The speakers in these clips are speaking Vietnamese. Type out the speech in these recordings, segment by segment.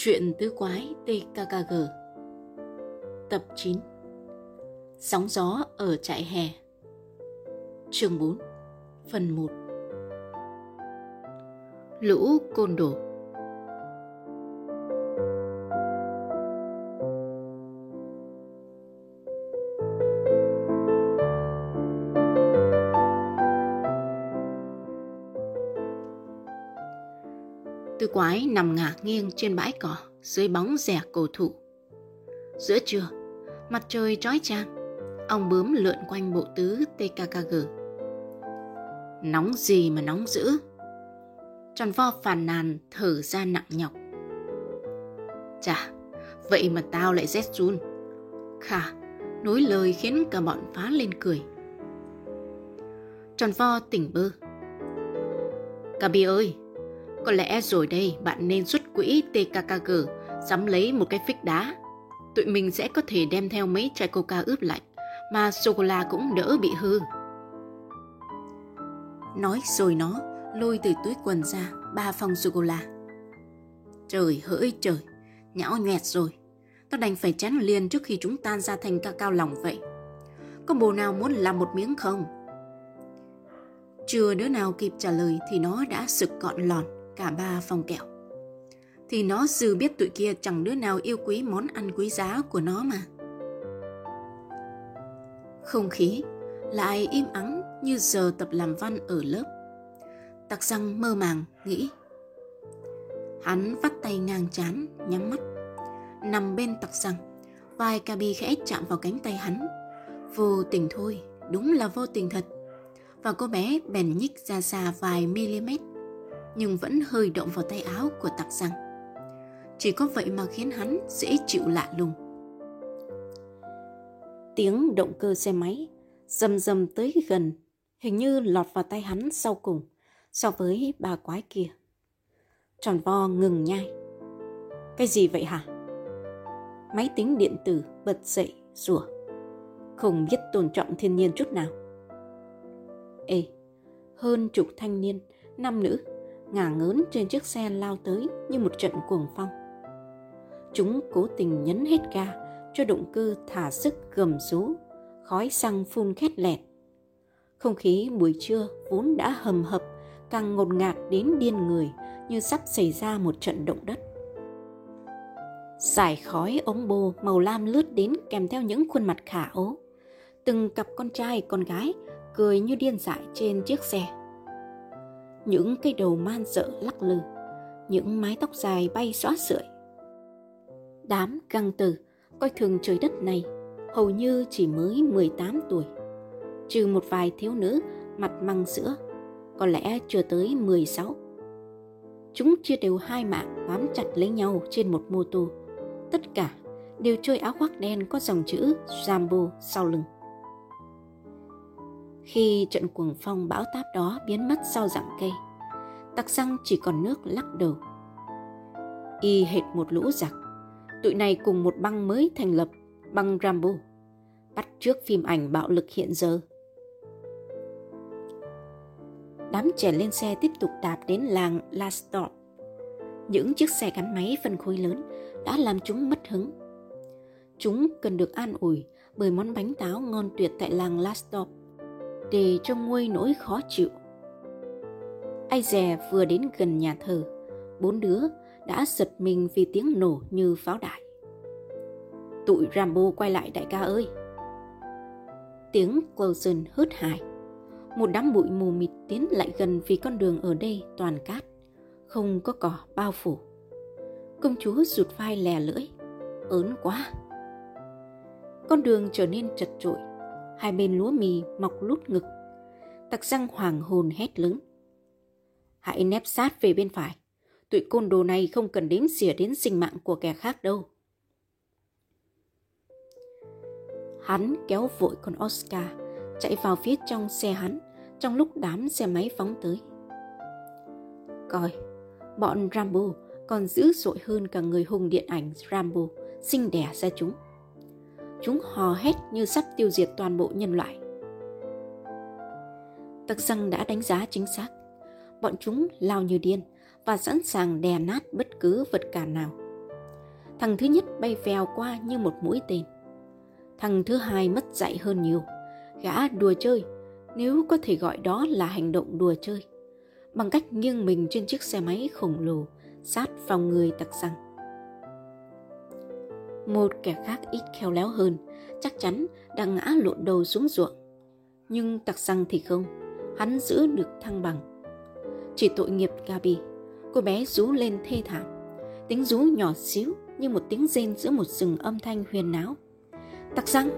Chuyện tứ quái TKKG Tập 9 Sóng gió ở trại hè. Chương 4 Phần 1 Lũ côn đồ quái nằm ngả nghiêng trên bãi cỏ dưới bóng rẻ cổ thụ. Giữa trưa, mặt trời trói trang, ong bướm lượn quanh bộ tứ TKKG. Nóng gì mà nóng dữ. Tròn vo phàn nàn thở ra nặng nhọc. Chà, vậy mà tao lại rét run. Khả, nối lời khiến cả bọn phá lên cười. Tròn vo tỉnh bơ. Cà bi ơi, có lẽ rồi đây bạn nên xuất quỹ TKKG sắm lấy một cái phích đá. Tụi mình sẽ có thể đem theo mấy chai coca ướp lạnh mà sô-cô-la cũng đỡ bị hư. Nói rồi nó lôi từ túi quần ra ba phong sô-cô-la. Trời hỡi trời, nhão nhoẹt rồi. Tao đành phải chén liền trước khi chúng tan ra thành ca cao lòng vậy. Có bồ nào muốn làm một miếng không? Chưa đứa nào kịp trả lời thì nó đã sực gọn lòn cả ba phòng kẹo. Thì nó dư biết tụi kia chẳng đứa nào yêu quý món ăn quý giá của nó mà. Không khí lại im ắng như giờ tập làm văn ở lớp. Tặc răng mơ màng nghĩ. Hắn vắt tay ngang chán, nhắm mắt. Nằm bên tặc răng, vai Kabi khẽ chạm vào cánh tay hắn. Vô tình thôi, đúng là vô tình thật. Và cô bé bèn nhích ra xa vài mm nhưng vẫn hơi động vào tay áo của tặc răng. Chỉ có vậy mà khiến hắn dễ chịu lạ lùng. Tiếng động cơ xe máy dầm dầm tới gần, hình như lọt vào tay hắn sau cùng so với ba quái kia. Tròn vo ngừng nhai. Cái gì vậy hả? Máy tính điện tử bật dậy rủa. Không biết tôn trọng thiên nhiên chút nào. Ê, hơn chục thanh niên, nam nữ ngả ngớn trên chiếc xe lao tới như một trận cuồng phong. Chúng cố tình nhấn hết ga cho động cơ thả sức gầm rú, khói xăng phun khét lẹt. Không khí buổi trưa vốn đã hầm hập, càng ngột ngạt đến điên người như sắp xảy ra một trận động đất. Giải khói ống bô màu lam lướt đến kèm theo những khuôn mặt khả ố. Từng cặp con trai con gái cười như điên dại trên chiếc xe những cây đầu man dợ lắc lư, những mái tóc dài bay xóa sưởi. Đám găng tử coi thường trời đất này hầu như chỉ mới 18 tuổi, trừ một vài thiếu nữ mặt măng sữa, có lẽ chưa tới 16. Chúng chia đều hai mạng bám chặt lấy nhau trên một mô tô. Tất cả đều chơi áo khoác đen có dòng chữ Jambo sau lưng. Khi trận cuồng phong bão táp đó biến mất sau rặng cây, tặc xăng chỉ còn nước lắc đầu. Y hệt một lũ giặc, tụi này cùng một băng mới thành lập, băng Rambo, bắt trước phim ảnh bạo lực hiện giờ. Đám trẻ lên xe tiếp tục đạp đến làng Lastop. Những chiếc xe gắn máy phân khối lớn đã làm chúng mất hứng. Chúng cần được an ủi bởi món bánh táo ngon tuyệt tại làng Lastop để cho nguôi nỗi khó chịu. Ai dè vừa đến gần nhà thờ, bốn đứa đã giật mình vì tiếng nổ như pháo đại. Tụi Rambo quay lại đại ca ơi! Tiếng Wilson hớt hải. Một đám bụi mù mịt tiến lại gần vì con đường ở đây toàn cát, không có cỏ bao phủ. Công chúa rụt vai lè lưỡi, ớn quá. Con đường trở nên chật trội, hai bên lúa mì mọc lút ngực. Tặc răng hoàng hồn hét lớn. Hãy nép sát về bên phải. Tụi côn đồ này không cần đếm xỉa đến sinh mạng của kẻ khác đâu. Hắn kéo vội con Oscar, chạy vào phía trong xe hắn, trong lúc đám xe máy phóng tới. Coi, bọn Rambo còn dữ dội hơn cả người hùng điện ảnh Rambo sinh đẻ ra chúng. Chúng hò hét như sắp tiêu diệt toàn bộ nhân loại. Tặc răng đã đánh giá chính xác. Bọn chúng lao như điên và sẵn sàng đè nát bất cứ vật cản nào. Thằng thứ nhất bay vèo qua như một mũi tên. Thằng thứ hai mất dạy hơn nhiều. Gã đùa chơi, nếu có thể gọi đó là hành động đùa chơi. Bằng cách nghiêng mình trên chiếc xe máy khổng lồ sát vào người tặc răng. Một kẻ khác ít khéo léo hơn, chắc chắn đang ngã lộn đầu xuống ruộng. Nhưng tặc răng thì không, hắn giữ được thăng bằng. Chỉ tội nghiệp Gabi, cô bé rú lên thê thảm. Tiếng rú nhỏ xíu như một tiếng rên giữa một rừng âm thanh huyền náo. Tặc răng!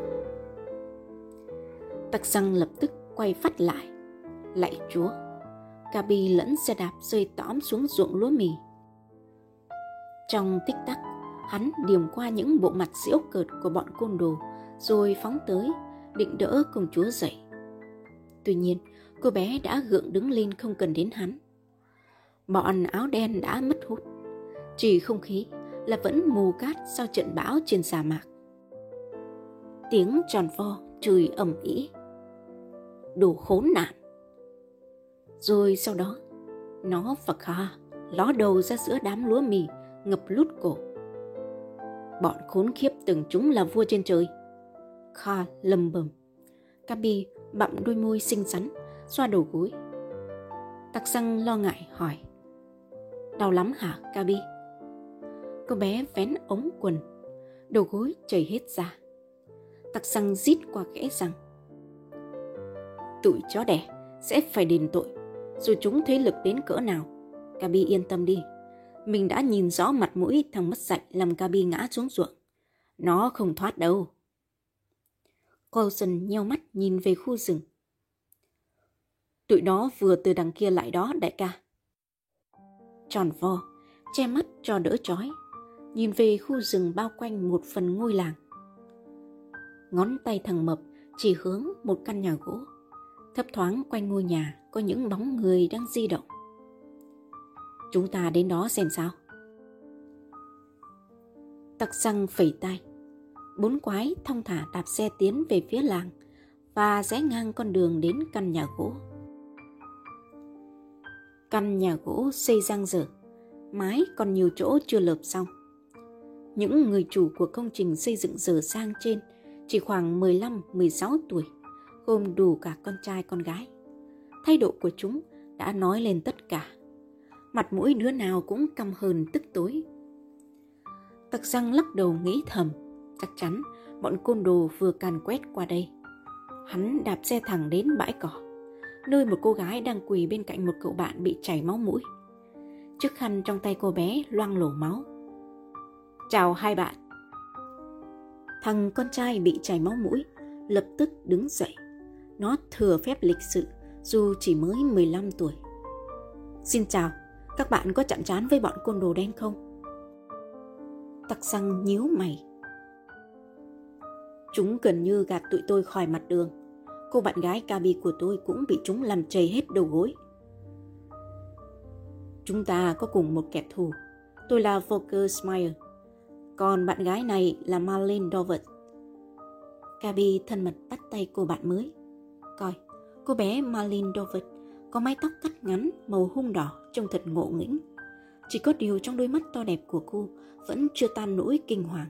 Tặc răng lập tức quay phát lại. Lạy chúa! Gabi lẫn xe đạp rơi tõm xuống ruộng lúa mì. Trong tích tắc, hắn điểm qua những bộ mặt diễu cợt của bọn côn đồ rồi phóng tới, định đỡ công chúa dậy. Tuy nhiên, cô bé đã gượng đứng lên không cần đến hắn. Bọn áo đen đã mất hút. Chỉ không khí là vẫn mù cát sau trận bão trên sa mạc. Tiếng tròn vo chửi ầm ĩ. Đồ khốn nạn. Rồi sau đó, nó và Kha ló đầu ra giữa đám lúa mì ngập lút cổ. Bọn khốn khiếp tưởng chúng là vua trên trời. Kha lầm bầm. Kabi bặm đôi môi xinh xắn, xoa đầu gối. Tặc răng lo ngại hỏi. Đau lắm hả, Kabi? Cô bé vén ống quần, đầu gối chảy hết ra. Tặc răng rít qua kẽ răng. Tụi chó đẻ sẽ phải đền tội, dù chúng thế lực đến cỡ nào. Kabi yên tâm đi, mình đã nhìn rõ mặt mũi thằng mất dạy làm Gabi ngã xuống ruộng. Nó không thoát đâu. Coulson nheo mắt nhìn về khu rừng. Tụi nó vừa từ đằng kia lại đó đại ca. Tròn vo, che mắt cho đỡ chói, nhìn về khu rừng bao quanh một phần ngôi làng. Ngón tay thằng mập chỉ hướng một căn nhà gỗ. Thấp thoáng quanh ngôi nhà có những bóng người đang di động. Chúng ta đến đó xem sao. Tặc răng phẩy tay. Bốn quái thong thả đạp xe tiến về phía làng và rẽ ngang con đường đến căn nhà gỗ. Căn nhà gỗ xây răng dở, mái còn nhiều chỗ chưa lợp xong. Những người chủ của công trình xây dựng dở sang trên chỉ khoảng 15-16 tuổi, gồm đủ cả con trai con gái. Thay độ của chúng đã nói lên tất cả mặt mũi đứa nào cũng căm hờn tức tối. Tặc răng lắc đầu nghĩ thầm, chắc chắn bọn côn đồ vừa càn quét qua đây. Hắn đạp xe thẳng đến bãi cỏ, nơi một cô gái đang quỳ bên cạnh một cậu bạn bị chảy máu mũi. Chiếc khăn trong tay cô bé loang lổ máu. Chào hai bạn. Thằng con trai bị chảy máu mũi lập tức đứng dậy. Nó thừa phép lịch sự dù chỉ mới 15 tuổi. Xin chào, các bạn có chạm trán với bọn côn đồ đen không? Tặc xăng nhíu mày. Chúng gần như gạt tụi tôi khỏi mặt đường. Cô bạn gái Kabi của tôi cũng bị chúng làm chảy hết đầu gối. Chúng ta có cùng một kẻ thù. Tôi là Volker Smyer. Còn bạn gái này là Marlene Dovet. Kabi thân mật bắt tay cô bạn mới. Coi, cô bé Marlene Dovet có mái tóc cắt ngắn màu hung đỏ trông thật ngộ nghĩnh. Chỉ có điều trong đôi mắt to đẹp của cô vẫn chưa tan nỗi kinh hoàng.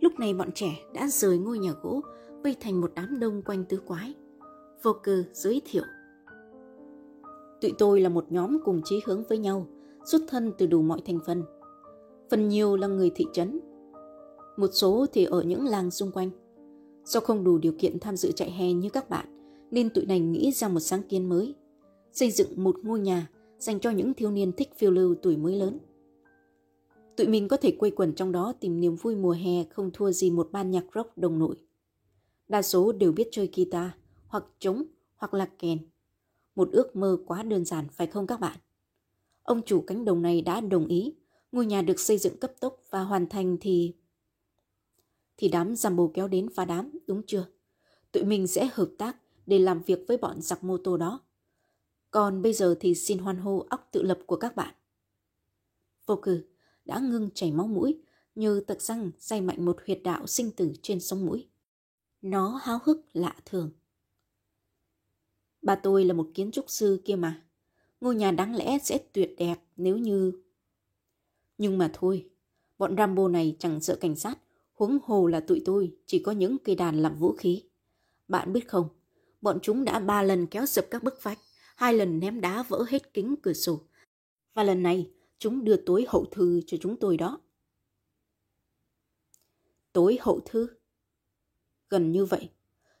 Lúc này bọn trẻ đã rời ngôi nhà gỗ vây thành một đám đông quanh tứ quái. Vô cơ giới thiệu. Tụi tôi là một nhóm cùng chí hướng với nhau, xuất thân từ đủ mọi thành phần. Phần nhiều là người thị trấn, một số thì ở những làng xung quanh. Do không đủ điều kiện tham dự chạy hè như các bạn, nên tụi này nghĩ ra một sáng kiến mới, xây dựng một ngôi nhà dành cho những thiếu niên thích phiêu lưu tuổi mới lớn. Tụi mình có thể quây quần trong đó tìm niềm vui mùa hè không thua gì một ban nhạc rock đồng nội. Đa số đều biết chơi guitar, hoặc trống, hoặc là kèn. Một ước mơ quá đơn giản phải không các bạn? Ông chủ cánh đồng này đã đồng ý, ngôi nhà được xây dựng cấp tốc và hoàn thành thì... Thì đám giam bồ kéo đến phá đám, đúng chưa? Tụi mình sẽ hợp tác để làm việc với bọn giặc mô tô đó. Còn bây giờ thì xin hoan hô óc tự lập của các bạn. Vô cử đã ngưng chảy máu mũi như tật răng say mạnh một huyệt đạo sinh tử trên sông mũi. Nó háo hức lạ thường. Bà tôi là một kiến trúc sư kia mà. Ngôi nhà đáng lẽ sẽ tuyệt đẹp nếu như... Nhưng mà thôi, Bọn Rambo này chẳng sợ cảnh sát, huống hồ là tụi tôi chỉ có những cây đàn làm vũ khí. Bạn biết không, bọn chúng đã ba lần kéo sập các bức vách, hai lần ném đá vỡ hết kính cửa sổ. Và lần này, chúng đưa tối hậu thư cho chúng tôi đó. Tối hậu thư? Gần như vậy.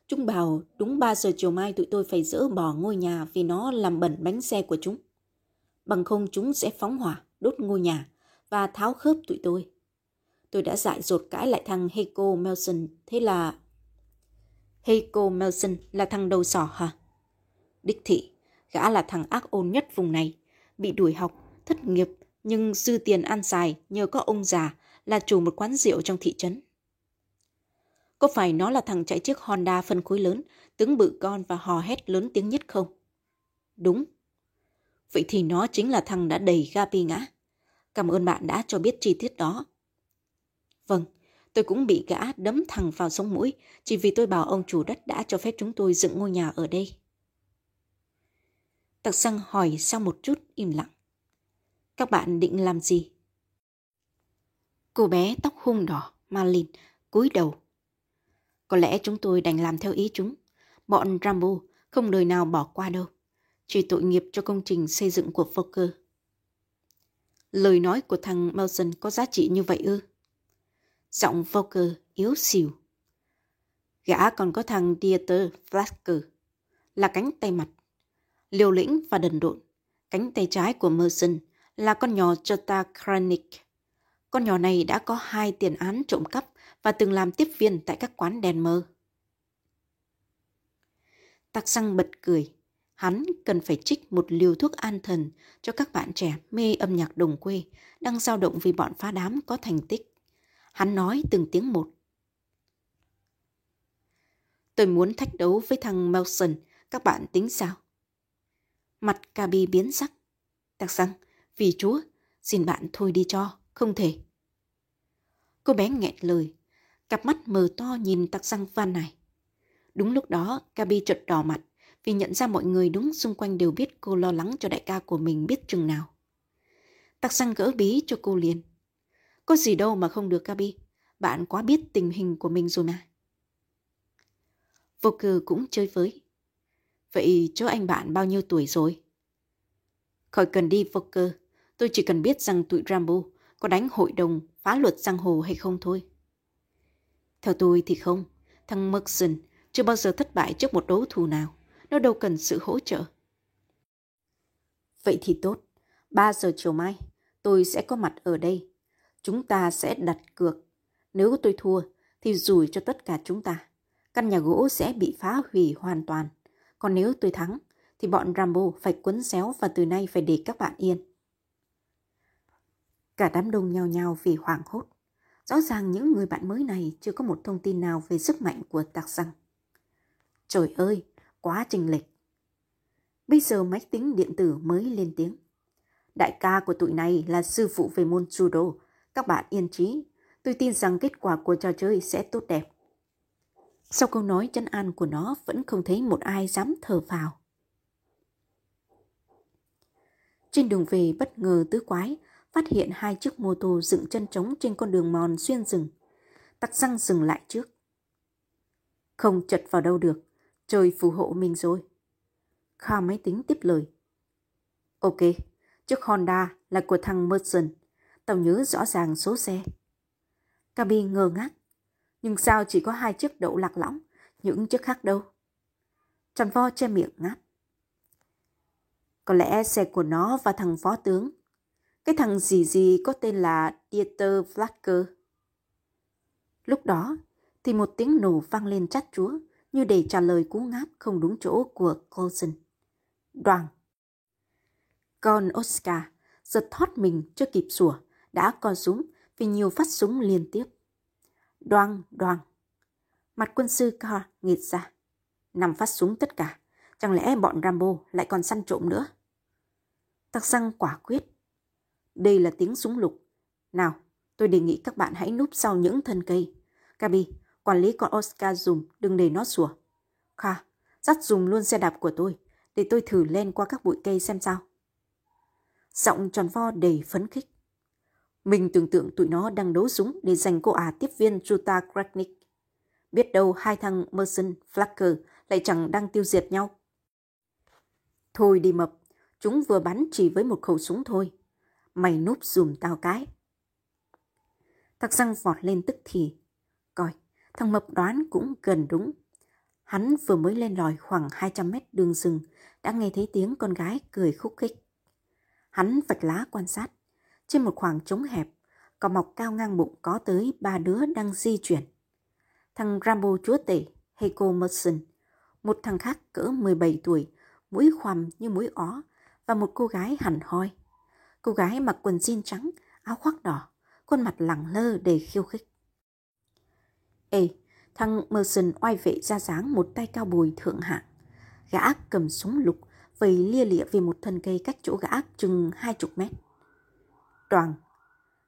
Chúng bảo đúng 3 giờ chiều mai tụi tôi phải dỡ bỏ ngôi nhà vì nó làm bẩn bánh xe của chúng. Bằng không chúng sẽ phóng hỏa, đốt ngôi nhà và tháo khớp tụi tôi. Tôi đã dại dột cãi lại thằng Heiko Melson, thế là... Heiko Melson là thằng đầu sỏ hả? Đích thị, gã là thằng ác ôn nhất vùng này, bị đuổi học, thất nghiệp, nhưng dư tiền ăn xài nhờ có ông già là chủ một quán rượu trong thị trấn. Có phải nó là thằng chạy chiếc Honda phân khối lớn, tướng bự con và hò hét lớn tiếng nhất không? Đúng. Vậy thì nó chính là thằng đã đẩy Gabi ngã. Cảm ơn bạn đã cho biết chi tiết đó. Vâng, tôi cũng bị gã đấm thẳng vào sống mũi chỉ vì tôi bảo ông chủ đất đã cho phép chúng tôi dựng ngôi nhà ở đây. Tặc xăng hỏi sau một chút im lặng. Các bạn định làm gì? Cô bé tóc hung đỏ, malin cúi đầu. Có lẽ chúng tôi đành làm theo ý chúng. Bọn Rambo không đời nào bỏ qua đâu. Chỉ tội nghiệp cho công trình xây dựng của Fokker. Lời nói của thằng Melson có giá trị như vậy ư? Giọng Volker yếu xìu. Gã còn có thằng Dieter Flasker là cánh tay mặt. Liều lĩnh và đần độn. Cánh tay trái của Merson là con nhỏ Jota Kranik. Con nhỏ này đã có hai tiền án trộm cắp và từng làm tiếp viên tại các quán đèn mơ. Tạc xăng bật cười. Hắn cần phải trích một liều thuốc an thần cho các bạn trẻ mê âm nhạc đồng quê đang dao động vì bọn phá đám có thành tích. Hắn nói từng tiếng một. Tôi muốn thách đấu với thằng Melson, các bạn tính sao? Mặt kabi biến sắc. Tạc rằng, vì chúa, xin bạn thôi đi cho, không thể. Cô bé nghẹn lời, cặp mắt mờ to nhìn tạc răng van này. Đúng lúc đó, Gabi chợt đỏ mặt vì nhận ra mọi người đúng xung quanh đều biết cô lo lắng cho đại ca của mình biết chừng nào. Tạc răng gỡ bí cho cô liền. Có gì đâu mà không được Gabi, bạn quá biết tình hình của mình rồi mà. Vô cờ cũng chơi với. Vậy chỗ anh bạn bao nhiêu tuổi rồi? Khỏi cần đi vô cơ, tôi chỉ cần biết rằng tụi Rambo có đánh hội đồng phá luật giang hồ hay không thôi. Theo tôi thì không, thằng Merson chưa bao giờ thất bại trước một đấu thù nào. Nó đâu cần sự hỗ trợ. Vậy thì tốt. 3 giờ chiều mai, tôi sẽ có mặt ở đây. Chúng ta sẽ đặt cược. Nếu tôi thua, thì rủi cho tất cả chúng ta. Căn nhà gỗ sẽ bị phá hủy hoàn toàn. Còn nếu tôi thắng, thì bọn Rambo phải quấn xéo và từ nay phải để các bạn yên. Cả đám đông nhao nhao vì hoảng hốt. Rõ ràng những người bạn mới này chưa có một thông tin nào về sức mạnh của tạc răng. Trời ơi, quá trình lệch. Bây giờ máy tính điện tử mới lên tiếng. Đại ca của tụi này là sư phụ về môn judo. Các bạn yên trí. Tôi tin rằng kết quả của trò chơi sẽ tốt đẹp. Sau câu nói chân an của nó vẫn không thấy một ai dám thở vào. Trên đường về bất ngờ tứ quái phát hiện hai chiếc mô tô dựng chân trống trên con đường mòn xuyên rừng. Tặc răng dừng lại trước. Không chật vào đâu được, trời phù hộ mình rồi. Kha máy tính tiếp lời. Ok, chiếc Honda là của thằng Merson. Tao nhớ rõ ràng số xe. Cabi ngơ ngác. Nhưng sao chỉ có hai chiếc đậu lạc lõng, những chiếc khác đâu? Tròn vo che miệng ngáp. Có lẽ xe của nó và thằng phó tướng. Cái thằng gì gì có tên là Dieter Flacker. Lúc đó thì một tiếng nổ vang lên chát chúa như để trả lời cú ngáp không đúng chỗ của Colson. Đoàn. Con Oscar giật thoát mình chưa kịp sủa, đã co súng vì nhiều phát súng liên tiếp. Đoan, đoan. Mặt quân sư Carr nghịt ra. Nằm phát súng tất cả. Chẳng lẽ bọn Rambo lại còn săn trộm nữa? Tắc răng quả quyết. Đây là tiếng súng lục. Nào, tôi đề nghị các bạn hãy núp sau những thân cây. Gabi, quản lý con Oscar dùng, đừng để nó sủa. Kha, dắt dùng luôn xe đạp của tôi, để tôi thử lên qua các bụi cây xem sao. Giọng tròn vo đầy phấn khích. Mình tưởng tượng tụi nó đang đấu súng để giành cô ả tiếp viên Juta Kraknik. Biết đâu hai thằng Merson, Flacker lại chẳng đang tiêu diệt nhau. Thôi đi mập, chúng vừa bắn chỉ với một khẩu súng thôi. Mày núp dùm tao cái. Tặc răng vọt lên tức thì. Coi, thằng mập đoán cũng gần đúng. Hắn vừa mới lên lòi khoảng 200 mét đường rừng, đã nghe thấy tiếng con gái cười khúc khích. Hắn vạch lá quan sát. Trên một khoảng trống hẹp, cỏ mọc cao ngang bụng có tới ba đứa đang di chuyển. Thằng Rambo chúa tể, Heiko Merson, một thằng khác cỡ 17 tuổi, mũi khoằm như mũi ó, và một cô gái hẳn hoi. Cô gái mặc quần jean trắng, áo khoác đỏ, khuôn mặt lẳng lơ để khiêu khích. Ê, thằng Merson oai vệ ra dáng một tay cao bùi thượng hạng. Gã cầm súng lục, vầy lia lịa về một thân cây cách chỗ gã chừng hai chục mét. Đoàn,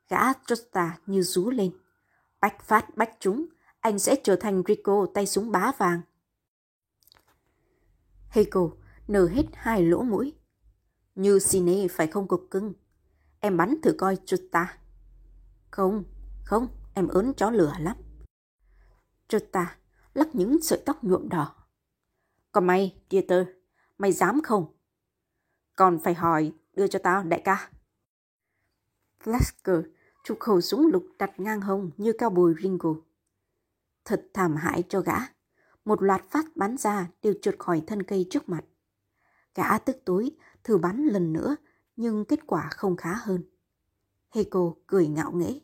gã Trosta như rú lên. Bách phát bách chúng, anh sẽ trở thành Rico tay súng bá vàng. Heiko nở hết hai lỗ mũi. Như Sine phải không cục cưng. Em bắn thử coi Trosta. Không, không, em ớn chó lửa lắm. Trosta lắc những sợi tóc nhuộm đỏ. Còn mày, Dieter, mày dám không? Còn phải hỏi, đưa cho tao, đại ca. Lasker chụp khẩu súng lục đặt ngang hông như cao bồi Ringo. Thật thảm hại cho gã. Một loạt phát bắn ra đều trượt khỏi thân cây trước mặt. Gã tức tối thử bắn lần nữa nhưng kết quả không khá hơn. Heiko cười ngạo nghễ.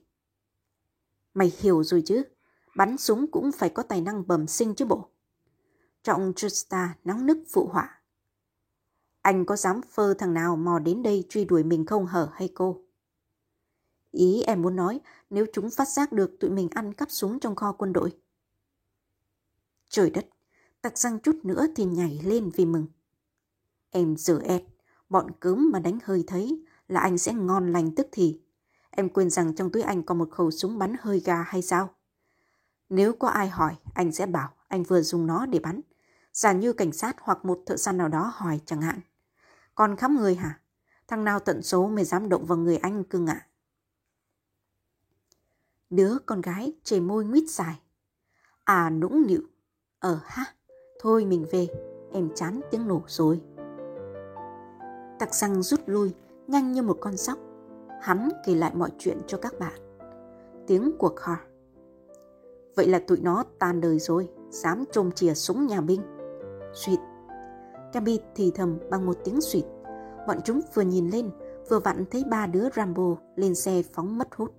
Mày hiểu rồi chứ, bắn súng cũng phải có tài năng bẩm sinh chứ bộ. Trọng Justa nóng nức phụ họa. Anh có dám phơ thằng nào mò đến đây truy đuổi mình không hở hay cô? Ý em muốn nói nếu chúng phát giác được tụi mình ăn cắp súng trong kho quân đội. Trời đất, tặc răng chút nữa thì nhảy lên vì mừng. Em dở ẹt, bọn cớm mà đánh hơi thấy là anh sẽ ngon lành tức thì. Em quên rằng trong túi anh có một khẩu súng bắn hơi gà hay sao? Nếu có ai hỏi, anh sẽ bảo anh vừa dùng nó để bắn. Giả như cảnh sát hoặc một thợ săn nào đó hỏi chẳng hạn. Còn khắp người hả? Thằng nào tận số mới dám động vào người anh cưng ạ? Đứa con gái chề môi nguyết dài. À nũng nịu. Ờ ha, thôi mình về, em chán tiếng nổ rồi. Tặc răng rút lui, nhanh như một con sóc. Hắn kể lại mọi chuyện cho các bạn. Tiếng của car Vậy là tụi nó tan đời rồi, dám trôm chìa súng nhà binh. Suyệt. Gabi thì thầm bằng một tiếng suyệt. Bọn chúng vừa nhìn lên, vừa vặn thấy ba đứa Rambo lên xe phóng mất hút.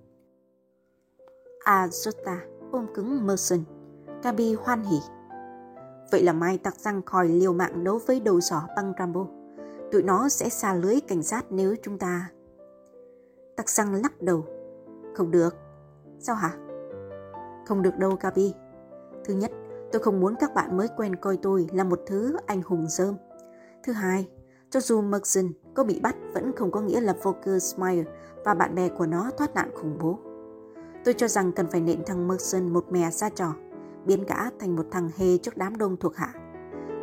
Azota ôm cứng Merson. Gabi hoan hỉ. Vậy là mai tặc răng khỏi liều mạng đấu với đầu sỏ băng Rambo. Tụi nó sẽ xa lưới cảnh sát nếu chúng ta... Tặc răng lắc đầu. Không được. Sao hả? Không được đâu Gabi. Thứ nhất, tôi không muốn các bạn mới quen coi tôi là một thứ anh hùng dơm. Thứ hai, cho dù Merson có bị bắt vẫn không có nghĩa là Volker Smyer và bạn bè của nó thoát nạn khủng bố. Tôi cho rằng cần phải nện thằng Merson một mè ra trò, biến gã thành một thằng hề trước đám đông thuộc hạ.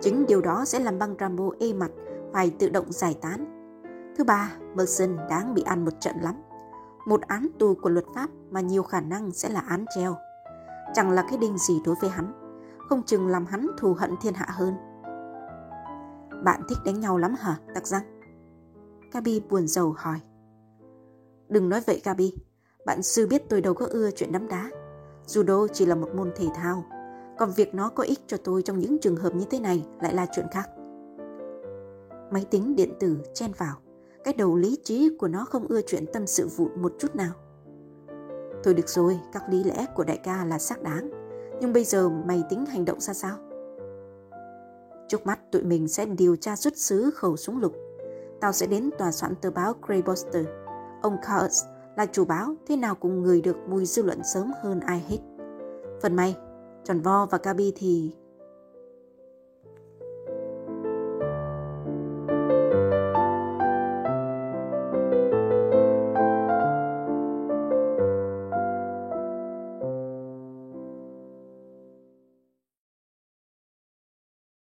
Chính điều đó sẽ làm băng Rambo ê mặt, phải tự động giải tán. Thứ ba, Merson đáng bị ăn một trận lắm. Một án tù của luật pháp mà nhiều khả năng sẽ là án treo. Chẳng là cái đinh gì đối với hắn, không chừng làm hắn thù hận thiên hạ hơn. Bạn thích đánh nhau lắm hả, tặc răng? Gabi buồn rầu hỏi. Đừng nói vậy Gabi, bạn sư biết tôi đâu có ưa chuyện đấm đá. Judo chỉ là một môn thể thao, còn việc nó có ích cho tôi trong những trường hợp như thế này lại là chuyện khác. Máy tính điện tử chen vào, cái đầu lý trí của nó không ưa chuyện tâm sự vụn một chút nào. Thôi được rồi, các lý lẽ của đại ca là xác đáng, nhưng bây giờ mày tính hành động ra sao? Trước mắt tụi mình sẽ điều tra xuất xứ khẩu súng lục. Tao sẽ đến tòa soạn tờ báo Greybuster. Ông Carls là chủ báo thế nào cũng người được mùi dư luận sớm hơn ai hết. Phần may, tròn vo và Gabi thì